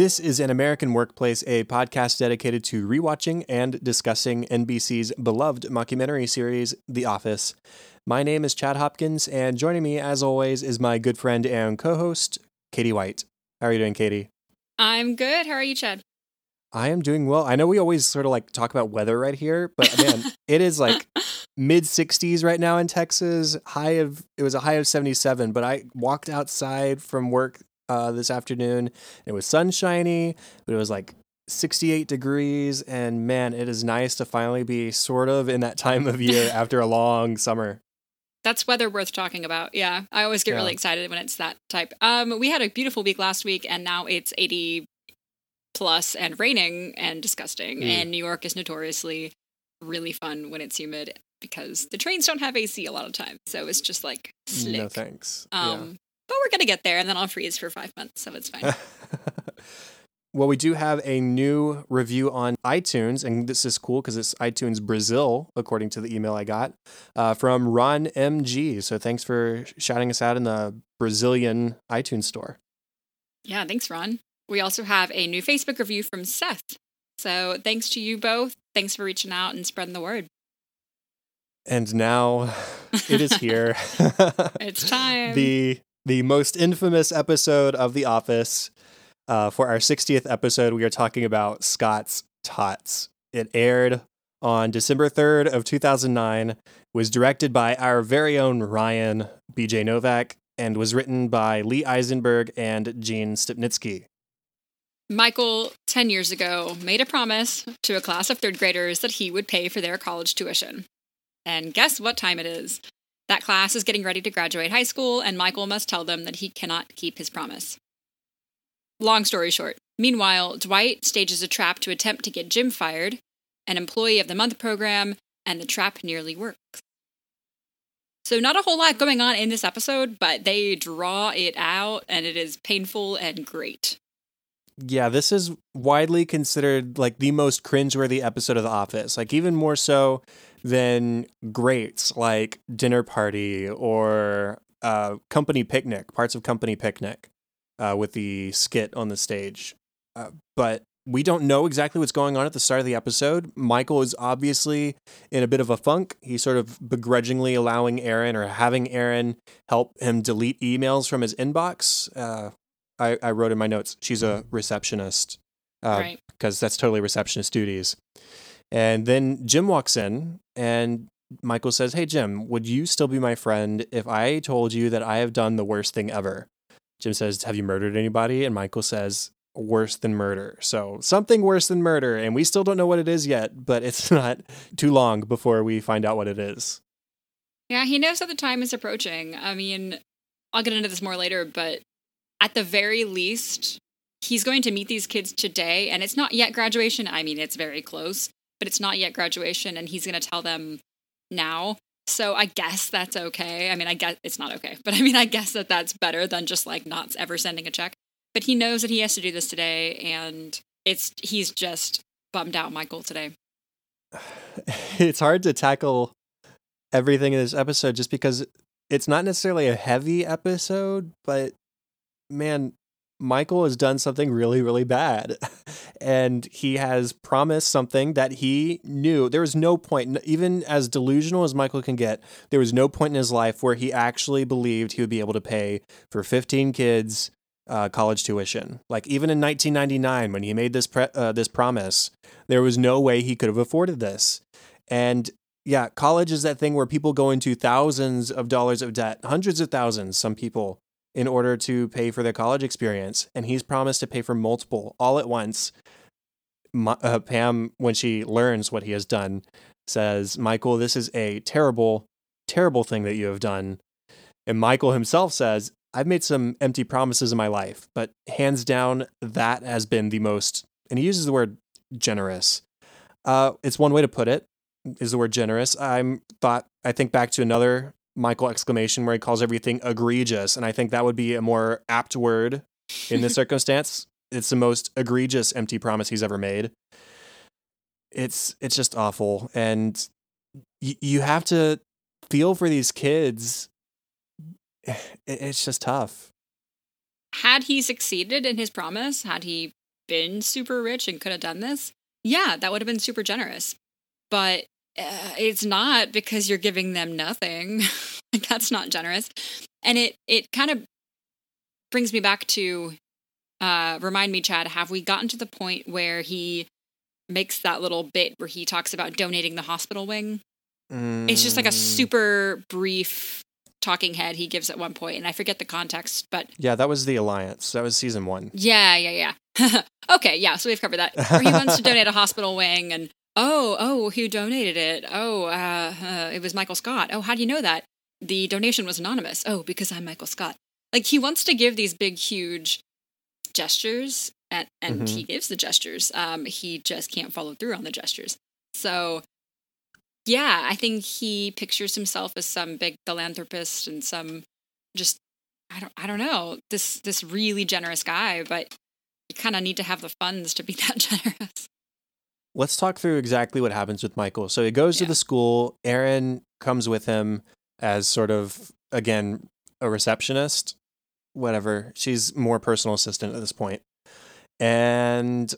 This is An American Workplace, a podcast dedicated to rewatching and discussing NBC's beloved mockumentary series, The Office. My name is Chad Hopkins, and joining me, as always, is my good friend and co host, Katie White. How are you doing, Katie? I'm good. How are you, Chad? I am doing well. I know we always sort of like talk about weather right here, but man, it is like mid 60s right now in Texas. High of it was a high of 77, but I walked outside from work uh, this afternoon. It was sunshiny, but it was like 68 degrees, and man, it is nice to finally be sort of in that time of year after a long summer. That's weather worth talking about. Yeah, I always get Yeah. really excited when it's that type. Um, we had a beautiful week last week, and now it's 80 plus and raining and disgusting. Mm. And New York is notoriously really fun when it's humid because the trains don't have AC a lot of times, so it's just like slick. No thanks. Um, but we're gonna get there, and then I'll freeze for five months, so it's fine. Well, we do have a new review on iTunes, and this is cool because it's iTunes Brazil, according to the email I got uh, from Ron MG. So thanks for shouting us out in the Brazilian iTunes store. yeah, thanks, Ron. We also have a new Facebook review from Seth. So thanks to you both. Thanks for reaching out and spreading the word. And now it is here. It's time. the the most infamous episode of The Office. Uh, for our 60th episode, we are talking about Scott's Tots. It aired on December 3rd of 2009, was directed by our very own Ryan B.J. Novak, and was written by Lee Eisenberg and Gene Stupnitsky. Michael, 10 years ago, made a promise to a class of third graders that he would pay for their college tuition. And guess what time it is? That class is getting ready to graduate high school, and Michael must tell them that he cannot keep his promise. Long story short, meanwhile, Dwight stages a trap to attempt to get Jim fired, an employee of the month program, and the trap nearly works. So, not a whole lot going on in this episode, but they draw it out, and it is painful and great. Yeah, this is widely considered like the most cringeworthy episode of The Office. Like even more so than greats like Dinner Party or uh, Company Picnic, parts of Company Picnic, uh, with the skit on the stage. Uh, but we don't know exactly what's going on at the start of the episode. Michael is obviously in a bit of a funk. He's sort of begrudgingly allowing Erin or having Erin help him delete emails from his inbox. Uh, I, I wrote in my notes, she's a receptionist uh, right. because that's totally receptionist duties. And then Jim walks in and Michael says, Hey, Jim, would you still be my friend if I told you that I have done the worst thing ever? Jim says, Have you murdered anybody? And Michael says, Worse than murder. So something worse than murder. And we still don't know what it is yet, but it's not too long before we find out what it is. Yeah, he knows that the time is approaching. I mean, I'll get into this more later, but at the very least, he's going to meet these kids today, and it's not yet graduation. I mean, it's very close, but it's not yet graduation, and he's going to tell them now. So I guess that's okay. I mean, I guess it's not okay, but I mean, I guess that that's better than just like not ever sending a check. But he knows that he has to do this today, and it's he's just bummed out, Michael, today. it's hard to tackle everything in this episode just because it's not necessarily a heavy episode, but man, Michael has done something really, really bad. And he has promised something that he knew. There was no point, even as delusional as Michael can get, there was no point in his life where he actually believed he would be able to pay for 15 kids uh, college tuition. Like even in 1999, when he made this pre- uh, this promise, there was no way he could have afforded this. And yeah, college is that thing where people go into thousands of dollars of debt, hundreds of thousands, some people, in order to pay for their college experience. And he's promised to pay for multiple all at once. Ma- uh, Pam, when she learns what he has done, says, Michael, this is a terrible, terrible thing that you have done. And Michael himself says, I've made some empty promises in my life, but hands down, that has been the most, and he uses the word generous. Uh, it's one way to put it, is the word generous. I'm thought, I think back to another Michael exclamation where he calls everything egregious. And I think that would be a more apt word in this circumstance. It's the most egregious empty promise he's ever made. It's it's just awful, and y- you have to feel for these kids. It's just tough. had he succeeded in his promise, had he been super rich and could have done this, yeah, that would have been super generous. But uh, it's not because you're giving them nothing. That's not generous. And it it kind of brings me back to uh, remind me, Chad, have we gotten to the point where he makes that little bit where he talks about donating the hospital wing? Mm. It's just like a mm. super brief talking head he gives at one point, and I forget the context, but yeah, that was the alliance. That was season one. Yeah, yeah, yeah. okay, yeah. So we've covered that. Where he wants to donate a hospital wing, and oh, oh, who donated it? Oh, uh, uh, it was Michael Scott. Oh, how do you know that? The donation was anonymous. Oh, because I'm Michael Scott. Like he wants to give these big, huge gestures, and and mm-hmm. he gives the gestures. Um, he just can't follow through on the gestures. So yeah, I think he pictures himself as some big philanthropist and some just I don't I don't know this this really generous guy, but you kind of need to have the funds to be that generous. Let's talk through exactly what happens with Michael. So he goes yeah. to the school. Erin comes with him as sort of again a receptionist, whatever. She's more personal assistant at this point. And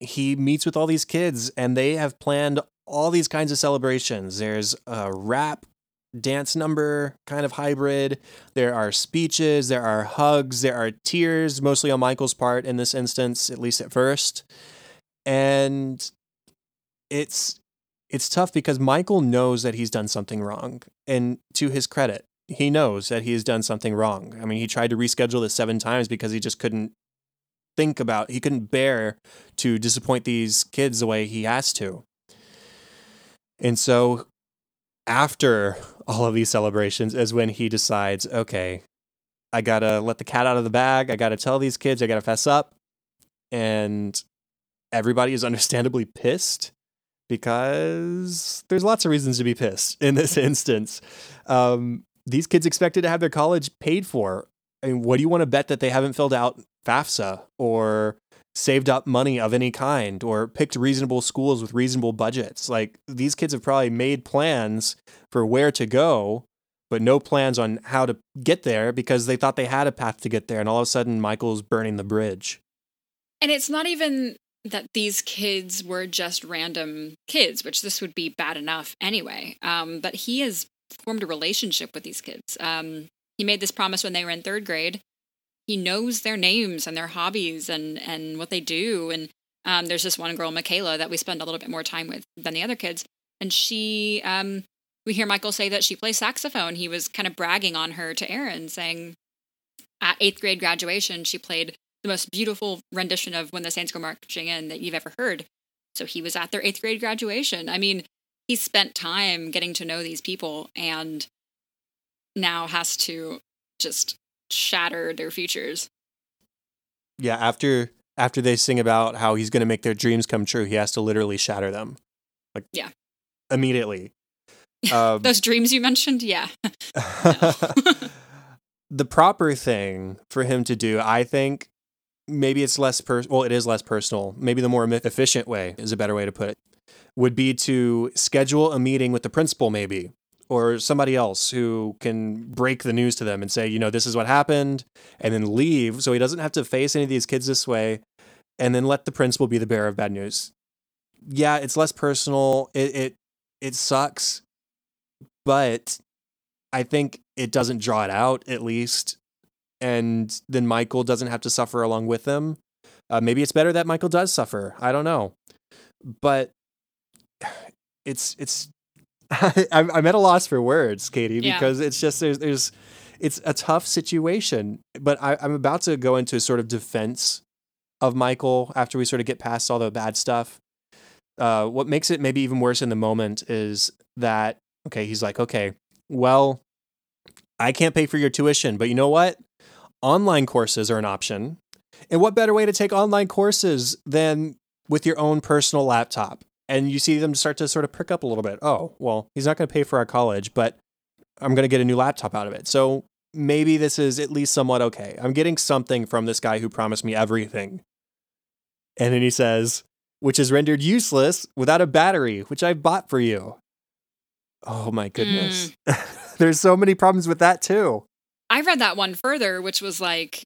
he meets with all these kids and they have planned all these kinds of celebrations. There's a rap dance number kind of hybrid. There are speeches, there are hugs, there are tears, mostly on Michael's part in this instance, at least at first. And it's it's tough because Michael knows that he's done something wrong. And to his credit, he knows that he has done something wrong. I mean, he tried to reschedule this seven times because he just couldn't think about, he couldn't bear to disappoint these kids the way he has to. And so after all of these celebrations is when he decides, okay, I gotta let the cat out of the bag. I gotta tell these kids, I gotta fess up. And everybody is understandably pissed because there's lots of reasons to be pissed in this instance. Um, these kids expected to have their college paid for. I mean, what do you want to bet that they haven't filled out FAFSA or saved up money of any kind or picked reasonable schools with reasonable budgets. Like these kids have probably made plans for where to go, but no plans on how to get there because they thought they had a path to get there. And all of a sudden, Michael's burning the bridge. And it's not even that these kids were just random kids, which this would be bad enough anyway. Um, but he has formed a relationship with these kids. Um, he made this promise when they were in third grade he knows their names and their hobbies and and what they do. And um, there's this one girl, Michaela, that we spend a little bit more time with than the other kids, and she. Um, we hear Michael say that she plays saxophone. He was kind of bragging on her to Erin, saying at eighth grade graduation, she played the most beautiful rendition of When the Saints Go Marching In that you've ever heard. So he was at their eighth grade graduation. I mean, he spent time getting to know these people and now has to just shatter their futures. Yeah, after after they sing about how he's going to make their dreams come true, he has to literally shatter them. Like yeah, immediately. Um, Those dreams you mentioned, yeah. the proper thing for him to do, I think, maybe it's less per well, it is less personal. Maybe the more efficient way is a better way to put it. Would be to schedule a meeting with the principal, maybe, or somebody else who can break the news to them and say, you know, this is what happened, and then leave so he doesn't have to face any of these kids this way, and then let the principal be the bearer of bad news. Yeah, it's less personal. It it it sucks, but I think it doesn't draw it out at least, and then Michael doesn't have to suffer along with them. Uh, maybe it's better that Michael does suffer. I don't know, but it's it's I'm, I'm at a loss for words, Katie, yeah. because it's just there's there's it's a tough situation. But I, I'm about to go into sort of defense of Michael after we sort of get past all the bad stuff. Uh, what makes it maybe even worse in the moment is that okay, he's like, okay, well, I can't pay for your tuition, but you know what? Online courses are an option. And what better way to take online courses than with your own personal laptop? and you see them start to sort of prick up a little bit. Oh, well, he's not going to pay for our college, but I'm going to get a new laptop out of it. So maybe this is at least somewhat okay. I'm getting something from this guy who promised me everything. And then he says, which is rendered useless without a battery, which I bought for you. Oh my goodness. Mm. There's so many problems with that too. I read that one further, which was like,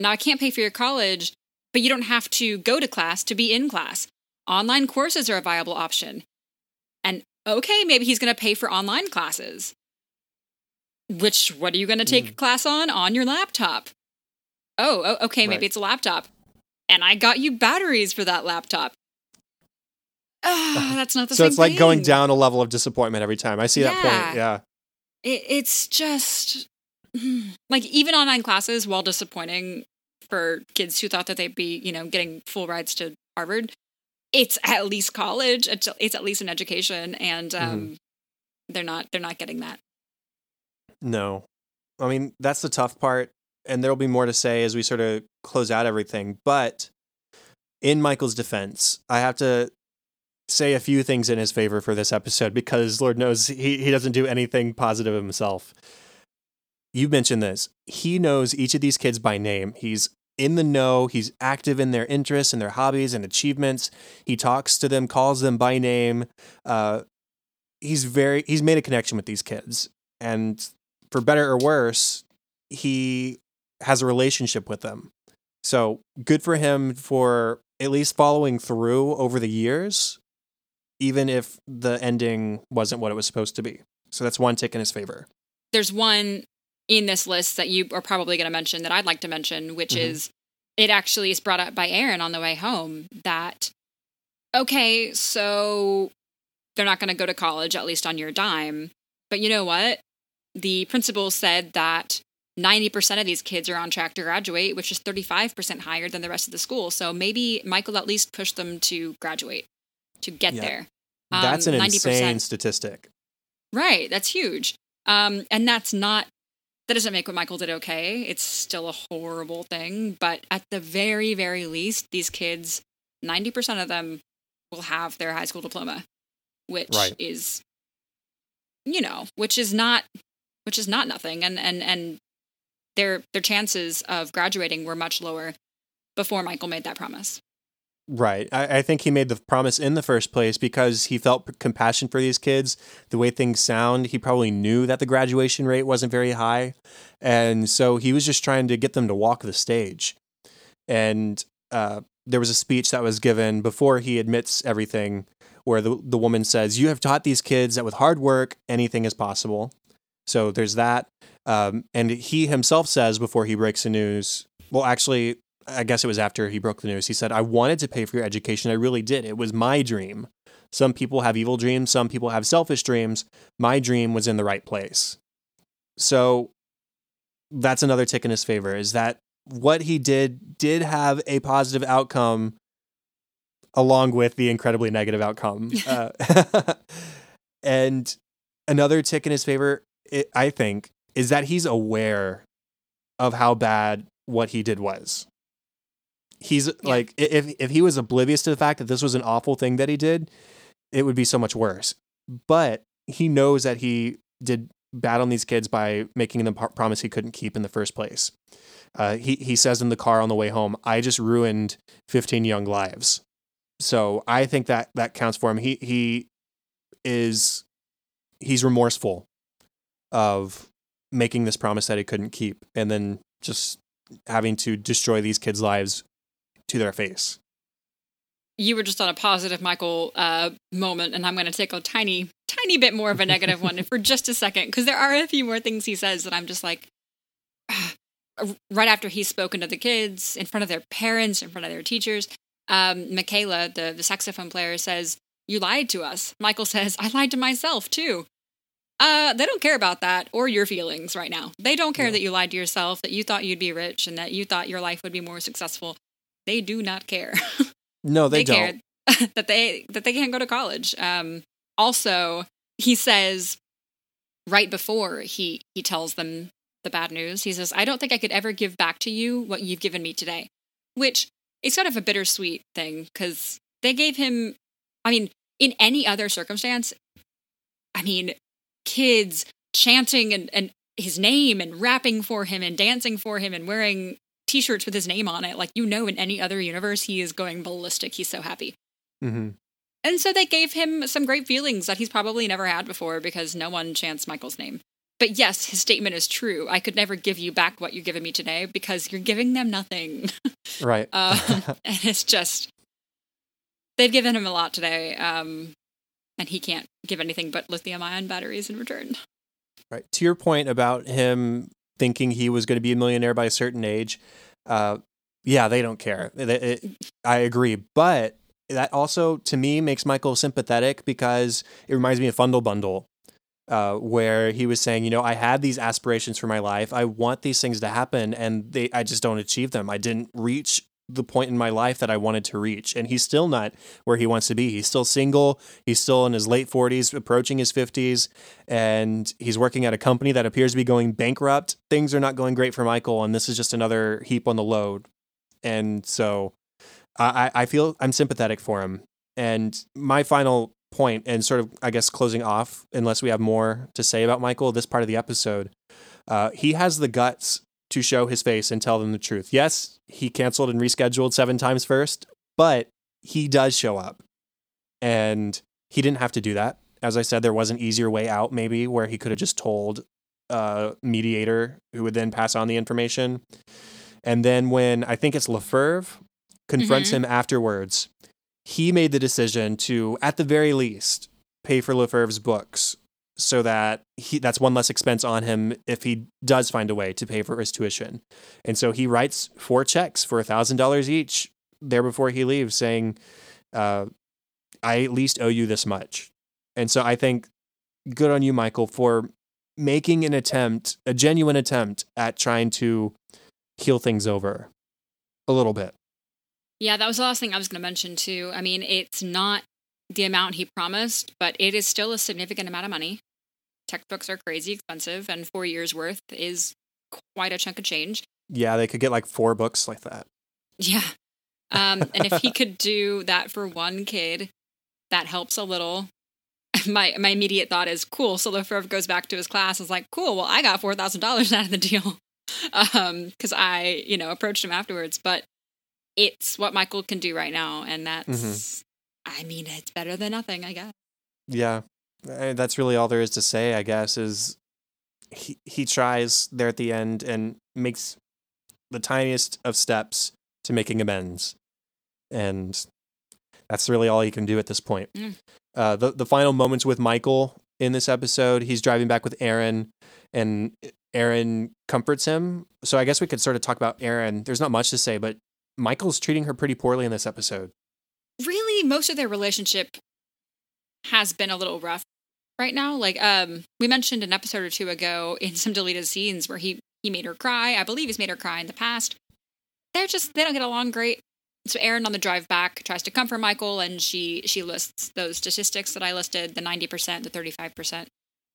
now I can't pay for your college, but you don't have to go to class to be in class. Online courses are a viable option. And okay, maybe he's going to pay for online classes. Which, what are you going to take mm. class on? On your laptop. Oh, oh okay, maybe right. it's a laptop. And I got you batteries for that laptop. Ah, that's not the. So it's like thing. going down a level of disappointment every time. I see yeah. that point. Yeah. It, it's just like even online classes, while disappointing for kids who thought that they'd be, you know, getting full rides to Harvard, it's at least college. It's, it's at least an education, and mm-hmm. um, mm-hmm. they're not they're not getting that. No, I mean that's the tough part, and there'll be more to say as we sort of close out everything. But in Michael's defense, I have to say a few things in his favor for this episode because Lord knows he, he doesn't do anything positive himself. You mentioned this. He knows each of these kids by name. He's in the know. He's active in their interests and their hobbies and achievements. He talks to them, calls them by name. Uh, he's very he's made a connection with these kids, and for better or worse, he has a relationship with them. So good for him for at least following through over the years, even if the ending wasn't what it was supposed to be. So that's one tick in his favor. There's one in this list that you are probably going to mention that I'd like to mention, which mm-hmm. is it actually is brought up by Erin on the way home that, okay, so they're not going to go to college, at least on your dime. But you know what? The principal said that 90% of these kids are on track to graduate, which is 35% higher than the rest of the school. So maybe Michael at least pushed them to graduate, to get yeah. there. Um, that's an 90%. insane statistic. Right. That's huge. Um, and that's not that doesn't make what Michael did okay. It's still a horrible thing, but at the very, very least, these kids, 90% of them will have their high school diploma, which right. is, you know, which is not, which is not nothing. And, and, and their, their chances of graduating were much lower before Michael made that promise. Right. I, I, think he made the promise in the first place because he felt compassion for these kids. The way things sound, he probably knew that the graduation rate wasn't very high. And so he was just trying to get them to walk the stage. And uh, there was a speech that was given before he admits everything where the, the woman says, You have taught these kids that with hard work, anything is possible. So there's that. Um, and he himself says before he breaks the news, well, actually, I guess it was after he broke the news. He said, I wanted to pay for your education. I really did. It was my dream. Some people have evil dreams, some people have selfish dreams. My dream was in the right place. So that's another tick in his favor is that what he did did have a positive outcome along with the incredibly negative outcome. uh, and another tick in his favor, it, I think, is that he's aware of how bad what he did was he's yeah. like if if he was oblivious to the fact that this was an awful thing that he did, it would be so much worse. But he knows that he did bad on these kids by making them promise he couldn't keep in the first place. Uh, he he says in the car on the way home, "I just ruined 15 young lives." So I think that that counts for him. He he is he's remorseful of making this promise that he couldn't keep, and then just having to destroy these kids' lives to their face. You were just on a positive Michael uh, moment, and I'm going to take a tiny, tiny bit more of a negative one for just a second, because there are a few more things he says that I'm just like, right after he's spoken to the kids in front of their parents, in front of their teachers, um, Michaela, the, the saxophone player, says, You lied to us. Michael says, I lied to myself too. Uh, they don't care about that or your feelings right now. They don't care yeah. that you lied to yourself, that you thought you'd be rich, and that you thought your life would be more successful they do not care. No, they, they don't. Care that they that they can't go to college. Um, also, he says right before he he tells them the bad news, he says, "I don't think I could ever give back to you what you've given me today," which is sort of a bittersweet thing because they gave him. I mean, in any other circumstance, I mean, kids chanting and, and his name and rapping for him and dancing for him and wearing t-shirts with his name on it like you know in any other universe he is going ballistic he's so happy mm-hmm. and so they gave him some great feelings that he's probably never had before because no one chants michael's name but yes, his statement is true. I could never give you back what you're giving me today because you're giving them nothing. Right. um, and it's just they've given him a lot today, um, and he can't give anything but lithium-ion batteries in return. Right. To your point about him thinking he was going to be a millionaire by a certain age, uh, yeah, they don't care. It- it- I agree, but that also to me makes Michael sympathetic because it reminds me of Fundle Bundle, uh, where he was saying, you know, I had these aspirations for my life. I want these things to happen, and they, I just don't achieve them. I didn't reach the point in my life that I wanted to reach, and he's still not where he wants to be. He's still single. He's still in his late forties, approaching his fifties, and he's working at a company that appears to be going bankrupt. Things are not going great for Michael, and this is just another heap on the load. And so, I, I I feel I'm sympathetic for him. And my final point, and sort of, I guess, closing off, unless we have more to say about Michael, this part of the episode, uh, he has the guts to show his face and tell them the truth. Yes, he canceled and rescheduled seven times first, but he does show up. And he didn't have to do that. As I said, there was an easier way out, maybe, where he could have just told a mediator who would then pass on the information. And then when I think it's Lefebvre confronts Mhm. him afterwards, he made the decision to, at the very least, pay for Lefebvre's books so that he that's one less expense on him if he does find a way to pay for his tuition. And so he writes four checks for thousand dollars each there before he leaves, saying, uh, "I at least owe you this much." And so I think good on you, Michael, for making an attempt, a genuine attempt at trying to heal things over a little bit. Yeah, that was the last thing I was going to mention too. I mean, it's not the amount he promised, but it is still a significant amount of money. Textbooks are crazy expensive, and four years worth is quite a chunk of change. Yeah, they could get like four books like that. Yeah. Um, and if he could do that for one kid, that helps a little. My my immediate thought is cool. So Lefebvre goes back to his class. Is like cool. Well, I got four thousand dollars out of the deal, um, because I you know approached him afterwards. But it's what Michael can do right now, and that's. I mean, it's better than nothing, I guess. Yeah, that's really all there is to say. I guess is he he tries there at the end and makes the tiniest of steps to making amends, and that's really all he can do at this point. Mm. Uh, the the final moments with Michael in this episode, he's driving back with Erin, and Erin comforts him. So I guess we could sort of talk about Erin. There's not much to say, but Michael's treating her pretty poorly in this episode. really most of their relationship has been a little rough right now like um we mentioned an episode or two ago in some deleted scenes where he he made her cry i believe he's made her cry in the past they're just they don't get along great so Erin on the drive back tries to comfort Michael and she she lists those statistics that I listed, the 90%, the 35%.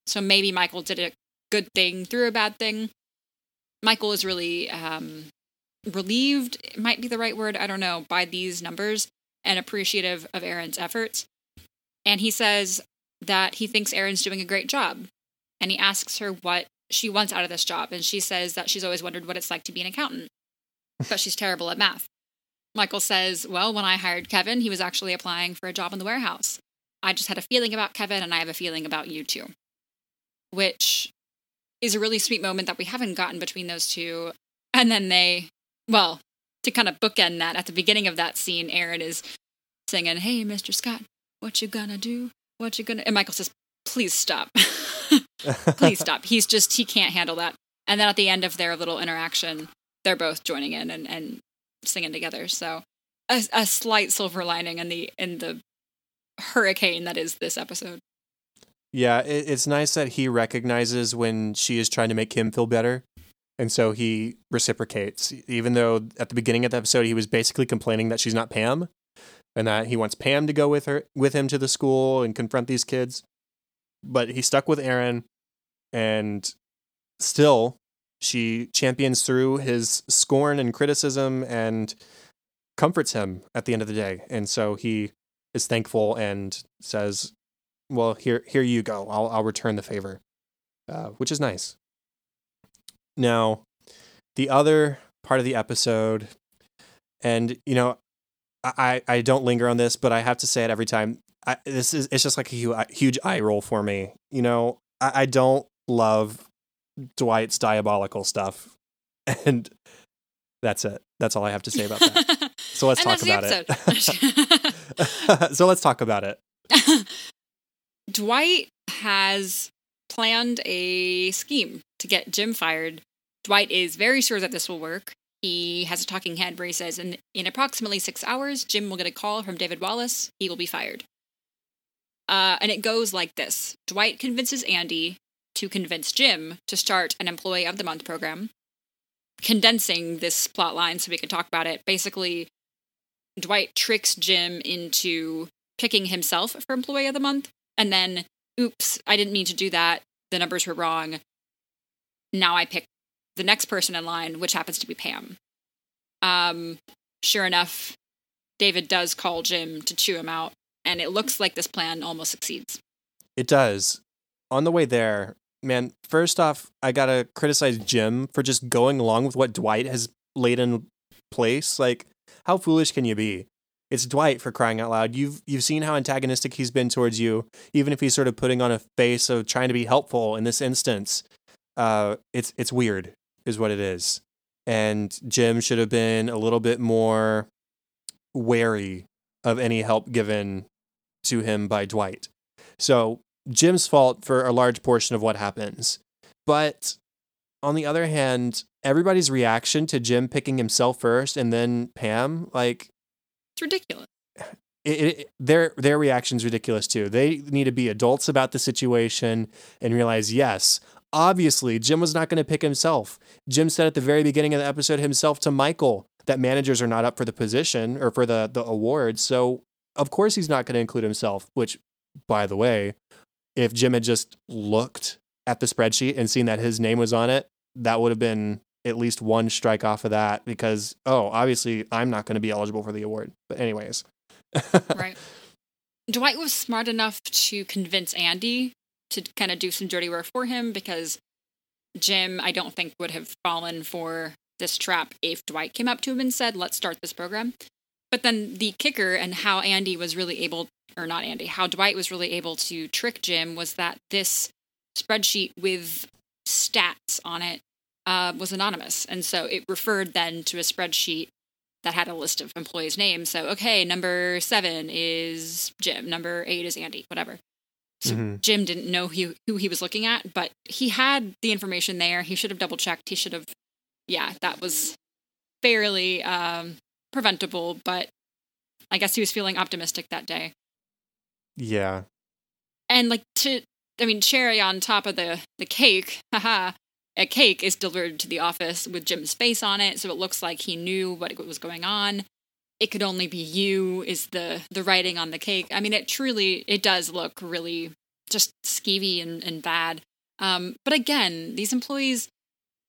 So maybe Michael did a good thing through a bad thing. Michael is really um relieved, might be the right word, I don't know, by these numbers and appreciative of Erin's efforts. And he says that he thinks Erin's doing a great job. And he asks her what she wants out of this job. And she says that she's always wondered what it's like to be an accountant, but she's terrible at math. Michael says, Well, when I hired Kevin, he was actually applying for a job in the warehouse. I just had a feeling about Kevin, and I have a feeling about you too. Which is a really sweet moment that we haven't gotten between those two. And then they, well, to kind of bookend that, at the beginning of that scene, Erin is singing, Hey, Mr. Scott, what you gonna do? What you gonna. And Michael says, Please stop. Please stop. He's just, he can't handle that. And then at the end of their little interaction, they're both joining in and, and singing together. So a, a slight silver lining in the in the hurricane that is this episode. Yeah, it, it's nice that he recognizes when she is trying to make him feel better. And so he reciprocates, even though at the beginning of the episode he was basically complaining that she's not Pam and that he wants Pam to go with her with him to the school and confront these kids. But he stuck with Erin and still she champions through his scorn and criticism and comforts him at the end of the day. And so he is thankful and says, "Well, here here you go. I'll I'll return the favor," uh, which is nice. Now, the other part of the episode, and you know, I I don't linger on this, but I have to say it every time. I, this is it's just like a huge, huge eye roll for me. You know, I, I don't love Dwight's diabolical stuff. And that's it. That's all I have to say about that. So let's talk about it. so let's talk about it. Dwight has planned a scheme to get Jim fired. Dwight is very sure that this will work. He has a talking head where he says, in, in approximately six hours, Jim will get a call from David Wallace. He will be fired. Uh, and it goes like this Dwight convinces Andy to convince Jim to start an Employee of the Month program. Condensing this plot line so we can talk about it, basically, Dwight tricks Jim into picking himself for Employee of the Month, and then, oops, I didn't mean to do that. The numbers were wrong. Now I pick the next person in line, which happens to be Pam. Um, sure enough, David does call Jim to chew him out, and it looks like this plan almost succeeds. It does. On the way there, man, first off, I gotta criticize Jim for just going along with what Dwight has laid in place. Like, how foolish can you be? It's Dwight for crying out loud. You've you've seen how antagonistic he's been towards you, even if he's sort of putting on a face of trying to be helpful in this instance. Uh, it's it's weird, is what it is. And Jim should have been a little bit more wary of any help given to him by Dwight. So Jim's fault for a large portion of what happens. But on the other hand, everybody's reaction to Jim picking himself first and then Pam, like It's ridiculous. it, it, their their reaction's ridiculous too. They need to be adults about the situation and realize, yes, obviously Jim was not going to pick himself. Jim said at the very beginning of the episode himself to Michael that managers are not up for the position or for the the award. So of course he's not going to include himself. Which, by the way, if Jim had just looked at the spreadsheet and seen that his name was on it, that would have been at least one strike off of that because oh, obviously I'm not going to be eligible for the award. But anyways. right. Dwight was smart enough to convince Andy to kind of do some dirty work for him because Jim, I don't think, would have fallen for this trap if Dwight came up to him and said, let's start this program. But then the kicker and how Andy was really able, or not Andy, how Dwight was really able to trick Jim was that this spreadsheet with stats on it uh, was anonymous. And so it referred then to a spreadsheet that had a list of employees' names. So, okay, number seven is Jim, number eight is Andy, whatever. So Mhm. Jim didn't know who, who he was looking at, but he had the information there. He should have double checked. He should have, yeah, that was fairly um, preventable, but I guess he was feeling optimistic that day. Yeah. And like to, I mean, cherry on top of the the cake, haha. A cake is delivered to the office with Jim's face on it, so it looks like he knew what was going on. It could only be you is the the writing on the cake. I mean, it truly it does look really just skeevy and, and bad. Um, but again, these employees,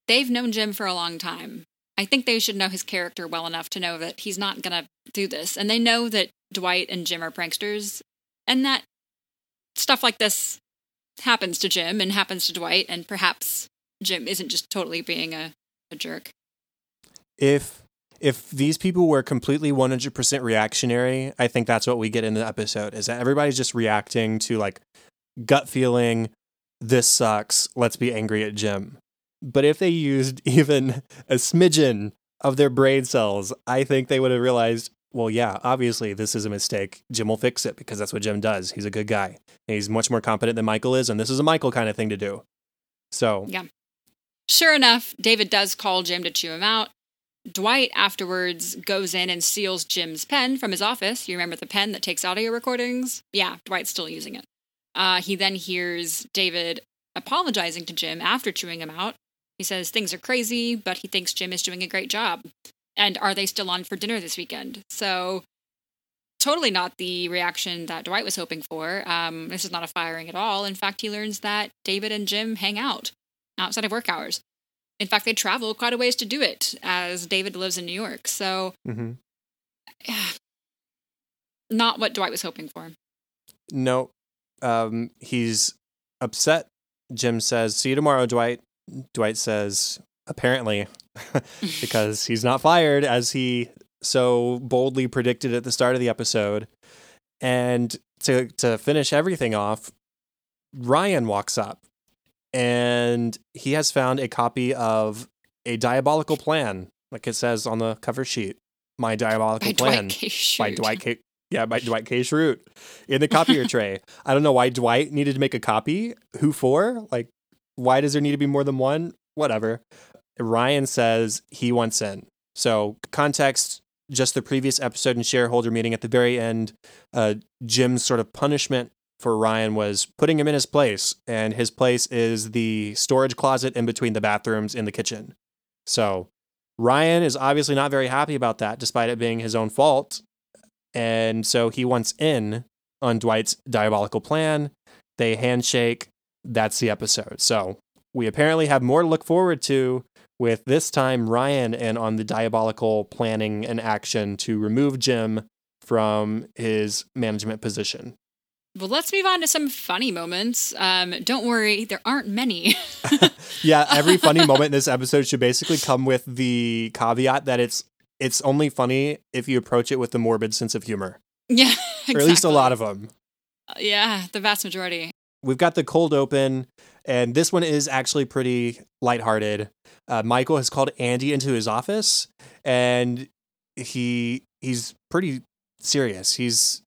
they've known Jim for a long time. I think they should know his character well enough to know that he's not gonna do this, and they know that Dwight and Jim are pranksters, and that stuff like this happens to Jim and happens to Dwight, and perhaps Jim isn't just totally being a, a jerk. If if these people were completely 100% reactionary, I think that's what we get in the episode is that everybody's just reacting to like gut feeling this sucks, let's be angry at Jim. But if they used even a smidgen of their brain cells, I think they would have realized, well, yeah, obviously this is a mistake. Jim will fix it because that's what Jim does. He's a good guy. He's much more competent than Michael is, and this is a Michael kind of thing to do. So, Yeah. Sure enough, David does call Jim to chew him out. Dwight afterwards goes in and steals Jim's pen from his office. You remember the pen that takes audio recordings? Yeah, Dwight's still using it. Uh, he then hears David apologizing to Jim after chewing him out. He says things are crazy, but he thinks Jim is doing a great job. And are they still on for dinner this weekend? So, totally not the reaction that Dwight was hoping for. Um, this is not a firing at all. In fact, he learns that David and Jim hang out outside of work hours. In fact, they travel quite a ways to do it, as David lives in New York. So, mm-hmm. not what Dwight was hoping for. No, um, he's upset. Jim says, "See you tomorrow, Dwight." Dwight says, "Apparently," because he's not fired, as he so boldly predicted at the start of the episode. And to to finish everything off, Ryan walks up, and he has found a copy of a diabolical plan, like it says on the cover sheet. My diabolical By plan Dwight by Dwight K. Yeah, by Dwight K. Schrute in the copier tray. I don't know why Dwight needed to make a copy. Who for? Like, why does there need to be more than one? Whatever. Ryan says he wants in. So context. Just the previous episode and shareholder meeting at the very end, uh, Jim's sort of punishment for Ryan was putting him in his place, and his place is the storage closet in between the bathrooms in the kitchen. So Ryan is obviously not very happy about that, despite it being his own fault. And so he wants in on Dwight's diabolical plan. They handshake. That's the episode. So we apparently have more to look forward to with this time Ryan and on the diabolical planning and action to remove Jim from his management position. Well, let's move on to some funny moments. Um, don't worry, there aren't many. Yeah, every funny moment in this episode should basically come with the caveat that it's it's only funny if you approach it with a morbid sense of humor, yeah, or at least a lot of them. Yeah, the vast majority. We've got the cold open, and this one is actually pretty lighthearted. Uh, Michael has called Andy into his office, and he he's pretty serious. He's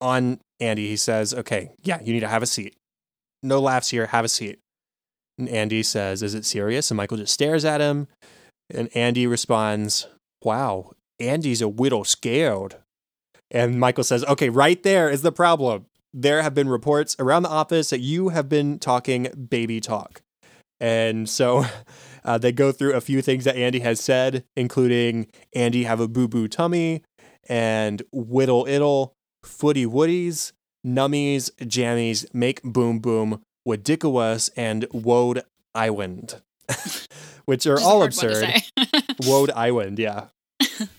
on Andy. He says, "Okay, yeah, you need to have a seat. No laughs here. Have a seat." And Andy says, "Is it serious?" And Michael just stares at him, and Andy responds, "Wow, Andy's a whittle scared." And Michael says, "Okay, right there is the problem. There have been reports around the office that you have been talking baby talk." And so uh, they go through a few things that Andy has said, including Andy have a boo boo tummy and whittle iddle, footy woodies, nummies, jammies, make boom boom, wadikawas, and woad iwind, which are a all hard one to absurd. Woad Iwind, yeah.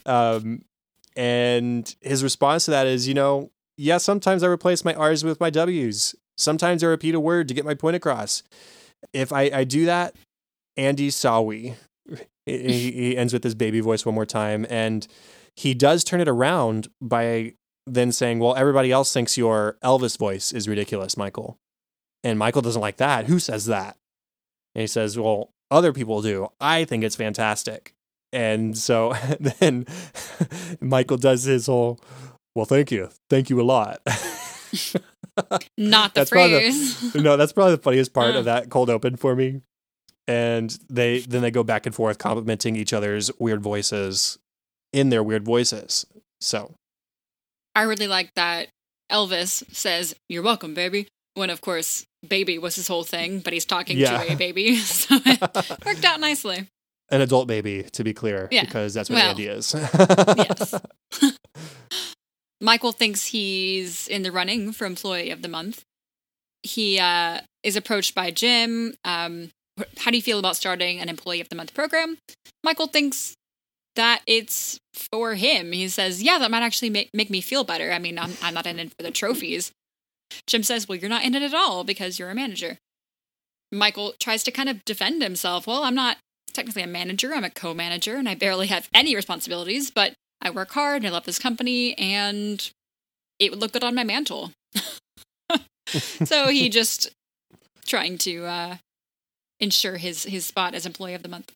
um, and his response to that is, you know, yeah, sometimes I replace my R's with my W's. Sometimes I repeat a word to get my point across. If I, I do that, Andy Sawi. He, he ends with his baby voice one more time. And he does turn it around by then saying, Well, everybody else thinks your Elvis voice is ridiculous, Michael. And Michael doesn't like that. Who says that? And he says, Well, other people do. I think it's fantastic. And so then Michael does his whole, Well, thank you. Thank you a lot. Not the That's probably the- phrase. no, that's probably the funniest part Uh. of that cold open for me. And they then they go back and forth complimenting each other's weird voices in their weird voices. So I really like that Elvis says, You're welcome, baby. When, of course, baby was his whole thing, but he's talking Yeah. to a baby. So it worked out nicely. an adult baby, to be clear, Yeah. because that's what Well, Andy is. yes. Michael thinks he's in the running for Employee of the Month. He uh, is approached by Jim. Um, how do you feel about starting an Employee of the Month program? Michael thinks that it's for him. He says, Yeah, that might actually make, make me feel better. I mean, I'm, I'm not in it for the trophies. Jim says, Well, you're not in it at all because you're a manager. Michael tries to kind of defend himself. Well, I'm not technically a manager, I'm a co manager, and I barely have any responsibilities, but I work hard and I love this company, and it would look good on my mantle. so he just trying to uh, ensure his his spot as employee of the month.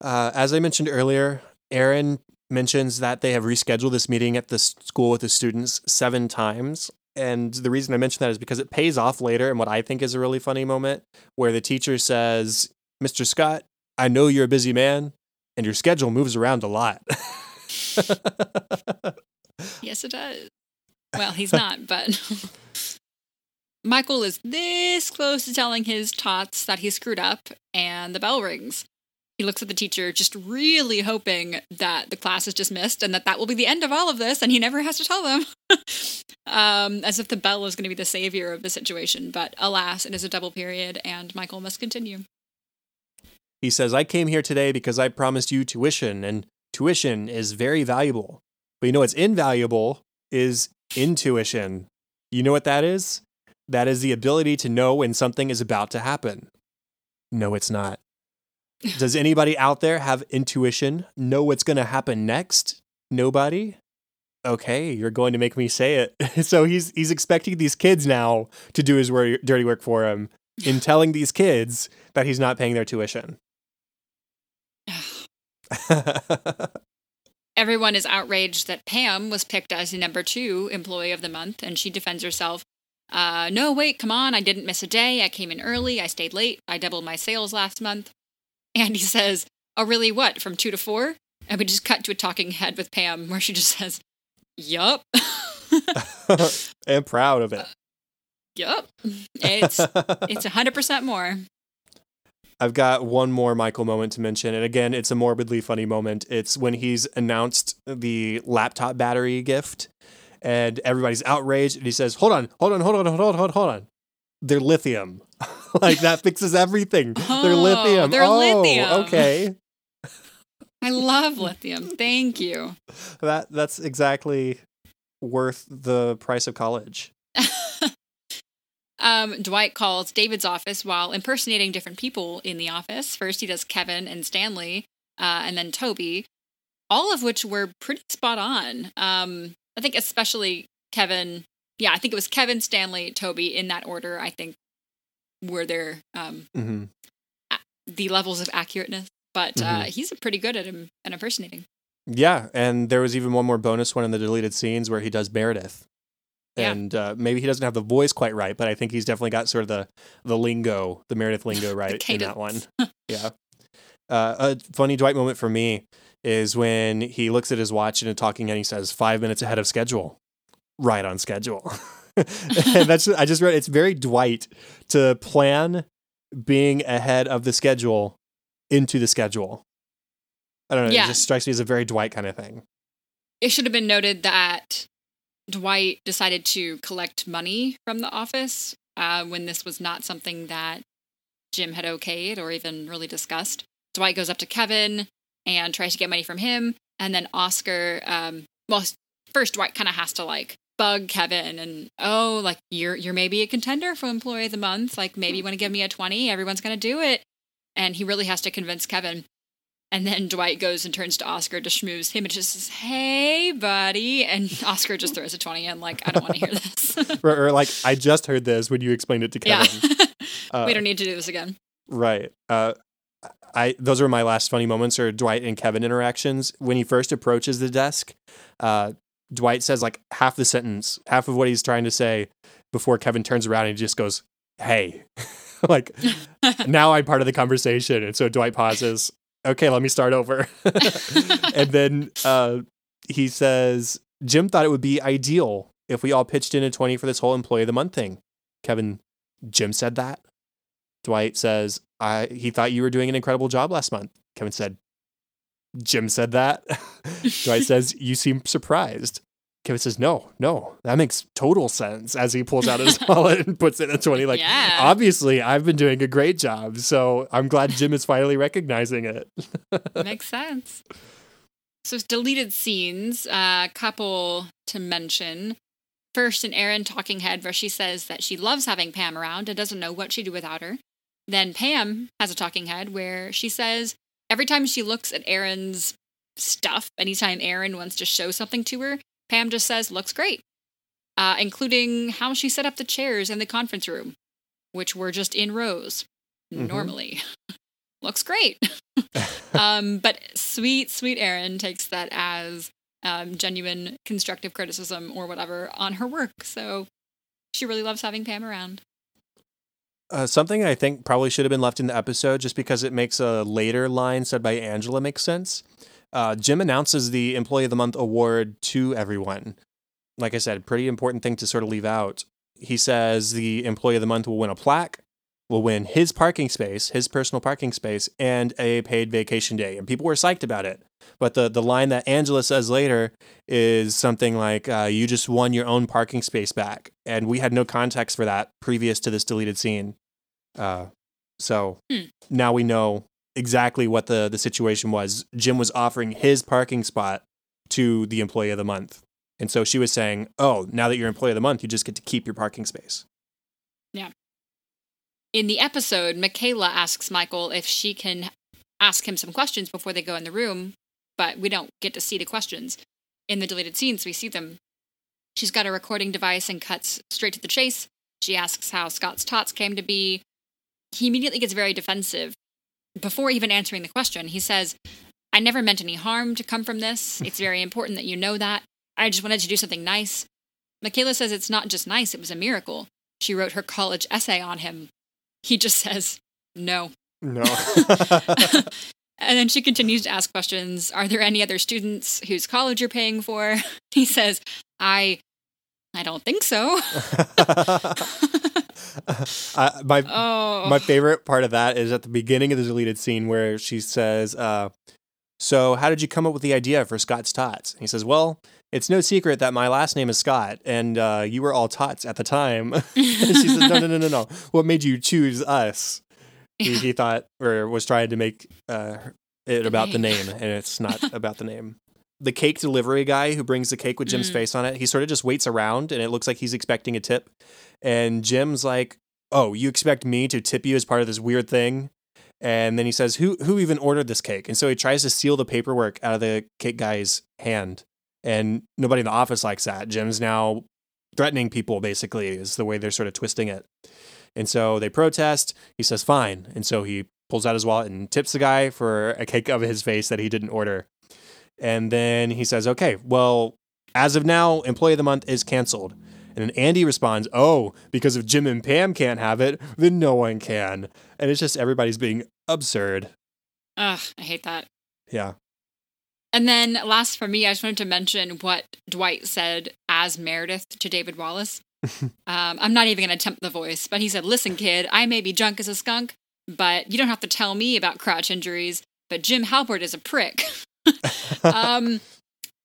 Uh, as I mentioned earlier, Erin mentions that they have rescheduled this meeting at the school with the students seven times. And the reason I mention that is because it pays off later in what I think is a really funny moment where the teacher says, Mr. Scott, I know you're a busy man and your schedule moves around a lot. Yes, it does. Well, he's not, but Michael is this close to telling his tots that he screwed up, and the bell rings. He looks at the teacher, just really hoping that the class is dismissed and that that will be the end of all of this, and he never has to tell them. um, as if the bell is going to be the savior of the situation. But alas, it is a double period, and Michael must continue. He says, I came here today because I promised you tuition, and tuition is very valuable. But you know what's invaluable is intuition. You know what that is? That is the ability to know when something is about to happen. No, it's not. Does anybody out there have intuition? Know what's going to happen next? Nobody? Okay, you're going to make me say it. so he's he's expecting these kids now to do his wor- dirty work for him in telling these kids that he's not paying their tuition. Everyone is outraged that Pam was picked as the number two employee of the month, and she defends herself. Uh, no, wait, come on. I didn't miss a day. I came in early. I stayed late. I doubled my sales last month. And he says, Oh, really? What? From two to four? And we just cut to a talking head with Pam where she just says, Yup. and proud of it. Uh, yup. It's it's a hundred percent more. I've got one more Michael moment to mention, and again, it's a morbidly funny moment. It's when he's announced the laptop battery gift, and everybody's outraged, and he says, "Hold on, hold on, hold on, hold on, hold on, hold on. They're lithium. like that fixes everything. Oh, they're lithium. they're oh, lithium. okay. I love lithium. Thank you. That that's exactly worth the price of college. Um, Dwight calls David's office while impersonating different people in the office. First, he does Kevin and Stanley, uh, and then Toby, all of which were pretty spot on. Um, I think especially Kevin. Yeah, I think it was Kevin, Stanley, Toby in that order. I think were their um, hmm the levels of accurateness. But uh, he's pretty good at him at impersonating. Yeah, and there was even one more bonus one in the deleted scenes where he does Meredith. Yeah. And uh, maybe he doesn't have the voice quite right, but I think he's definitely got sort of the the lingo, the Meredith lingo right in that one. Yeah. Uh, a funny Dwight moment for me is when he looks at his watch and a talking and he says five minutes ahead of schedule, right on schedule. and that's I just read it's very Dwight to plan being ahead of the schedule into the schedule. I don't know. Yeah. It just strikes me as a very Dwight kind of thing. It should have been noted that Dwight decided to collect money from the office uh, when this was not something that Jim had okayed or even really discussed. Dwight goes up to Kevin and tries to get money from him, and then Oscar. Um, well, first Dwight kind of has to like bug Kevin and oh, like you're you're maybe a contender for Employee of the Month. Like maybe you want to give me a twenty. Everyone's gonna do it, and he really has to convince Kevin. And then Dwight goes and turns to Oscar to schmooze him and just says, Hey, buddy. And Oscar just throws a 20 in, like, I don't want to hear this. or, or like I just heard this when you explained it to yeah. Kevin. Uh, we don't need to do this again. Right. Uh, I those are my last funny moments or Dwight and Kevin interactions. When he first approaches the desk, uh, Dwight says like half the sentence, half of what he's trying to say before Kevin turns around and he just goes, "Hey," like now I'm part of the conversation, and so Dwight pauses. Okay, let me start over, and then uh, he says, "Jim thought it would be ideal if we all pitched in a twenty for this whole employee of the month thing." Kevin, Jim said that. Dwight says, I he thought you were doing an incredible job last month. Kevin said, Jim said that. Dwight says, You seem surprised. Kevin says, No, no, that makes total sense as he pulls out his wallet and puts in a 20. Like, Yeah. obviously, I've been doing a great job. So I'm glad Jim is finally recognizing it. Makes sense. So deleted scenes, a uh, couple to mention. First, an Erin talking head where she says that she loves having Pam around and doesn't know what she'd do without her. Then Pam has a talking head where she says every time she looks at Erin's stuff, anytime Erin wants to show something to her, Pam just says, looks great. Uh, including how she set up the chairs in the conference room, which were just in rows Mhm. normally. looks great. um, but sweet, sweet Aaron takes that as um, genuine constructive criticism or whatever on her work. So she really loves having Pam around. Uh, something I think probably should have been left in the episode just because it makes a later line said by Angela make sense. Uh, Jim announces the Employee of the Month award to everyone. Like I said, pretty important thing to sort of leave out. He says the Employee of the Month will win a plaque, will win his parking space, his personal parking space, and a paid vacation day. And people were psyched about it. But the, the line that Angela says later is something like, uh, You just won your own parking space back. And we had no context for that previous to this deleted scene. Uh, so Hmm. now we know exactly what the, the situation was. Jim was offering his parking spot to the employee of the month. And so she was saying, Oh, now that you're employee of the month, you just get to keep your parking space. In the episode, Michaela asks Michael if she can ask him some questions before they go in the room, but we don't get to see the questions. In the deleted scenes, we see them. She's got a recording device and cuts straight to the chase. She asks how Scott's Tots came to be, he immediately gets very defensive before even answering the question. He says, I never meant any harm to come from this. It's very important that you know that. I just wanted to do something nice. Michaela says it's not just nice, it was a miracle. She wrote her college essay on him. He just says, no. No. and then she continues to ask questions. Are there any other students whose college you're paying for? He says, I I don't think so. uh, my oh. my favorite part of that is at the beginning of the deleted scene where she says, uh, "So, how did you come up with the idea for Scott's Tots?" And he says, "Well, it's no secret that my last name is Scott, and uh, you were all tots at the time." she says, "No, no, no, no, no. What made you choose us?" He, he thought or was trying to make uh, it about the name, and it's not about the name the cake delivery guy who brings the cake with Jim's Mm. face on it, he sort of just waits around and it looks like he's expecting a tip. And Jim's like, "Oh, you expect me to tip you as part of this weird thing?" And then he says, "Who who even ordered this cake?" And so he tries to steal the paperwork out of the cake guy's hand. And nobody in the office likes that. Jim's now threatening people basically is the way they're sort of twisting it. And so they protest. He says, "Fine." And so he pulls out his wallet and tips the guy for a cake of his face that he didn't order. And then he says, okay, well, as of now, employee of the month is canceled. And then Andy responds, oh, because if Jim and Pam can't have it, then no one can. And it's just everybody's being absurd. Ugh, I hate that. Yeah. And then last for me, I just wanted to mention what Dwight said as Meredith to David Wallace. um, I'm not even going to attempt the voice, but he said, Listen, kid, I may be drunk as a skunk, but you don't have to tell me about crotch injuries, but Jim Halpert is a prick. um,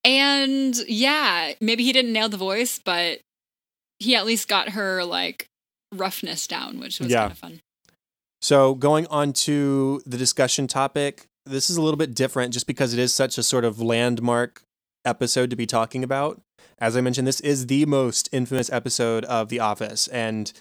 and yeah, maybe he didn't nail the voice, but he at least got her like roughness down, which was Yeah. kind of fun. So going on to the discussion topic, this is a little bit different just because it is such a sort of landmark episode to be talking about. As I mentioned, this is the most infamous episode of The Office, and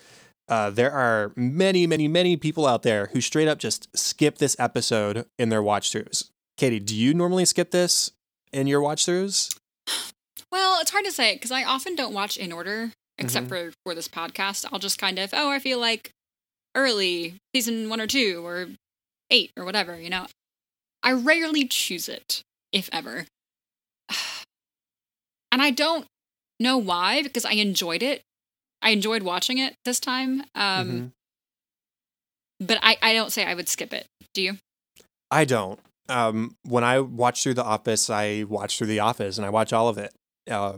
uh, there are many, many, many people out there who straight up just skip this episode in their watch throughs. Katie, do you normally skip this in your watch throughs? Well, it's hard to say because I often don't watch in order, except Mm-hmm. for for this podcast. I'll just kind of, oh, I feel like early season one or two or eight or whatever. You know, I rarely choose it, if ever, and I don't know why because I enjoyed it. I enjoyed watching it this time, um, Mhm. but I I don't say I would skip it. Do you? I don't. Um, when I watch through The Office, I watch through The Office and I watch all of it. Uh,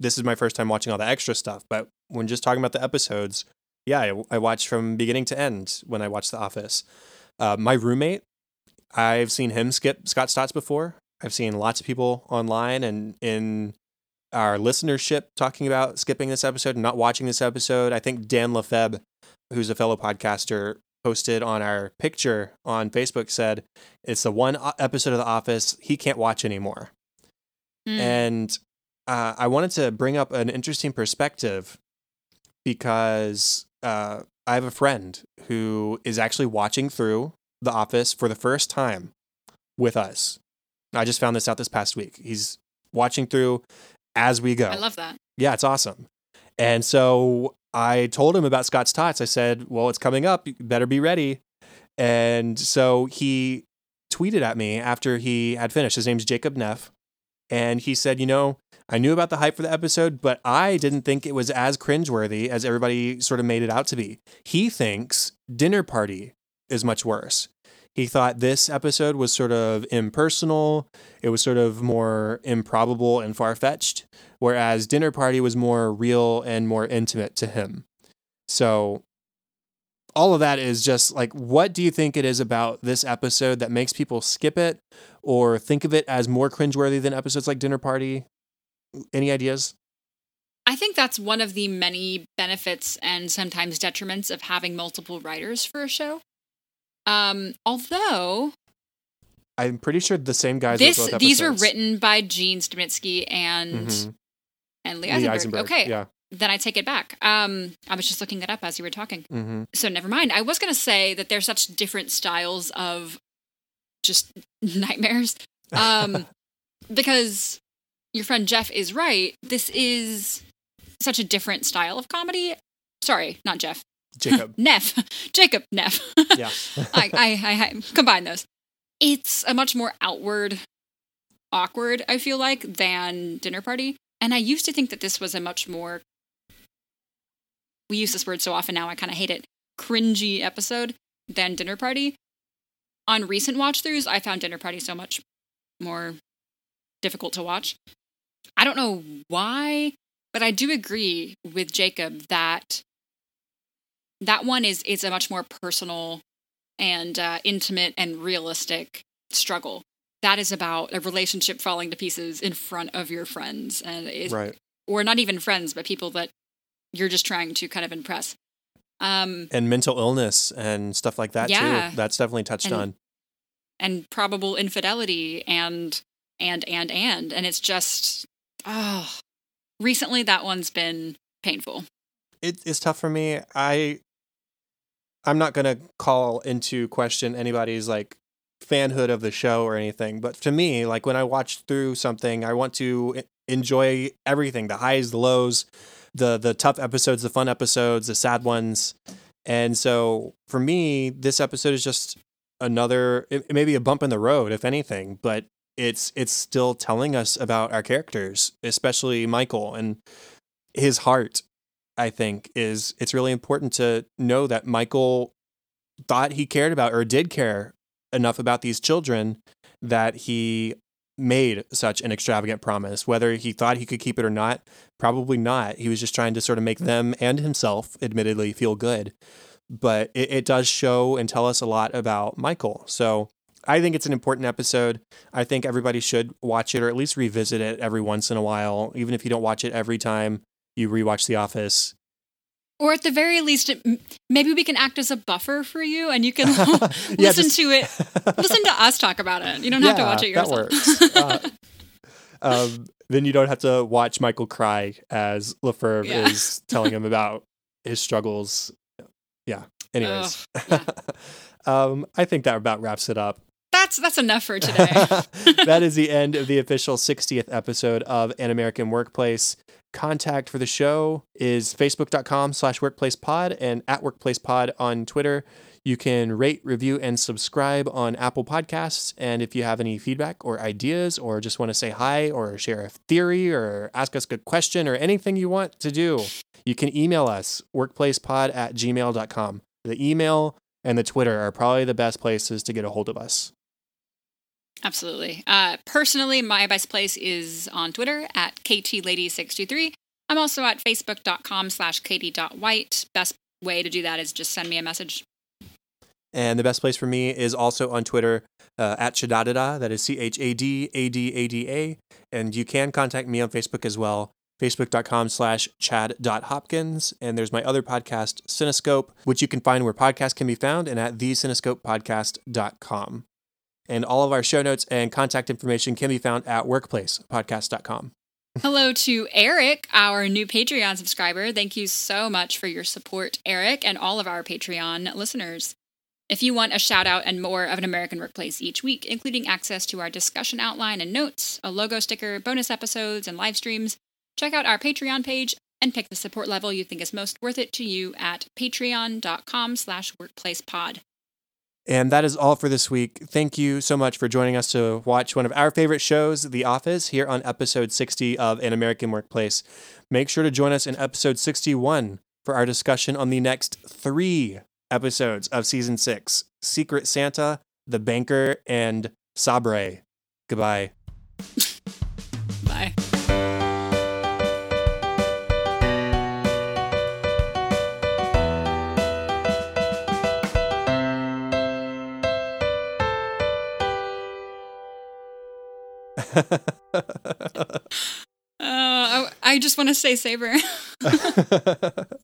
this is my first time watching all the extra stuff, but when just talking about the episodes, yeah, I, I watch from beginning to end when I watch The Office. Uh, my roommate, I've seen him skip Scott's Tots before. I've seen lots of people online and in our listenership talking about skipping this episode and not watching this episode. I think Dan Lefebvre, who's a fellow podcaster, posted on our picture on Facebook said it's the one episode of The Office he can't watch anymore. Hmm. And uh, I wanted to bring up an interesting perspective because uh, I have a friend who is actually watching through The Office for the first time with us. I just found this out this past week. He's watching through as we go. I love that. Yeah, it's awesome. And so I told him about Scott's Tots. I said, well, it's coming up. You better be ready. And so he tweeted at me after he had finished. His name's Jacob Neff. And he said, you know, I knew about the hype for the episode, but I didn't think it was as cringeworthy as everybody sort of made it out to be. He thinks Dinner Party is much worse. He thought this episode was sort of impersonal. It was sort of more improbable and far fetched whereas dinner party was more real and more intimate to him so all of that is just like what do you think it is about this episode that makes people skip it or think of it as more cringeworthy than episodes like dinner party any ideas I think that's one of the many benefits and sometimes detriments of having multiple writers for a show. Um, although i'm pretty sure the same guys wrote this these were written by Gene Stupnitsky and Mhm. and Lee Lee Eisenberg. Eisenberg, Okay, yeah then I take it back. Um, I was just looking it up as you were talking. hmm So never mind. I was going to say that there's such different styles of just nightmares. Um, because your friend Jeff is right. This is such a different style of comedy. Sorry, not Jeff. Jacob. Neff, Jacob Neff. yeah. I, I, I, I combine those. It's a much more outward, awkward. I feel like than dinner party. And I used to think that this was a much more. We use this word so often now. I kind of hate it. Cringy episode than dinner party. On recent watch throughs, I found dinner party so much more difficult to watch. I don't know why, but I do agree with Jacob that that one is is a much more personal and uh, intimate and realistic struggle. That is about a relationship falling to pieces in front of your friends, and it, Right. or not even friends, but people that you're just trying to kind of impress. Um, And mental illness and stuff like that Yeah. too. That's definitely touched And- on. and probable infidelity and and and and and it's just oh recently that one's been painful it's tough for me. I I'm not gonna call into question anybody's like fanhood of the show or anything, but to me, like when I watch through something, I want to enjoy everything, the highs, the lows, the the tough episodes, the fun episodes, the sad ones. And so for me, this episode is just another it, it may be a bump in the road, if anything, but it's it's still telling us about our characters, especially Michael and his heart I think is it's really important to know that Michael thought he cared about or did care enough about these children that he made such an extravagant promise. Whether he thought he could keep it or not, probably not. He was just trying to sort of make them and himself, admittedly, feel good. But it, it does show and tell us a lot about Michael. So I think it's an important episode. I think everybody should watch it or at least revisit it every once in a while, even if you don't watch it every time you rewatch The Office. Or at the very least it, maybe we can act as a buffer for you and you can Yeah, listen just- to it listen to us talk about it you don't have to watch it yourself That works. Uh, um, then you don't have to watch Michael cry as Lefebvre Yeah. is telling him about his struggles. Yeah. Anyways, um, I think that about wraps it up. That's that's enough for today that is the end of the official 60th episode of An American Workplace. Contact for the show is facebook.com slash workplacepod and at workplacepod on Twitter. You can rate, review, and subscribe on Apple Podcasts. And if you have any feedback or ideas, or just want to say hi, or share a theory, or ask us a question, or anything you want to do, you can email us workplacepod at gmail.com. The email and the Twitter are probably the best places to get a hold of us. Absolutely. Uh, personally, my best place is on Twitter at ktlady623. I'm also at facebook.com slash katie.white. Best way to do that is just send me a message. And the best place for me is also on Twitter uh, at Chadadada. That is C H A D A D A D A. And you can contact me on Facebook as well. Facebook.com slash chad.hopkins. And there's my other podcast, Cinescope, which you can find where podcasts can be found and at thecinescopepodcast.com. And all of our show notes and contact information can be found at workplacepodcast.com. Hello to Eric, our new Patreon subscriber. Thank you so much for your support, Eric, and all of our Patreon listeners. If you want a shout out and more of an American workplace each week, including access to our discussion outline and notes, a logo sticker, bonus episodes, and live streams, check out our Patreon page and pick the support level you think is most worth it to you at patreon.com slash workplacepod. And that is all for this week. Thank you so much for joining us to watch one of our favorite shows, The Office, here on episode 60 of An American Workplace. Make sure to join us in episode 61 for our discussion on the next three episodes of season six Secret Santa, The Banker, and Sabre. Goodbye. Uh, I, I just want to say Saber.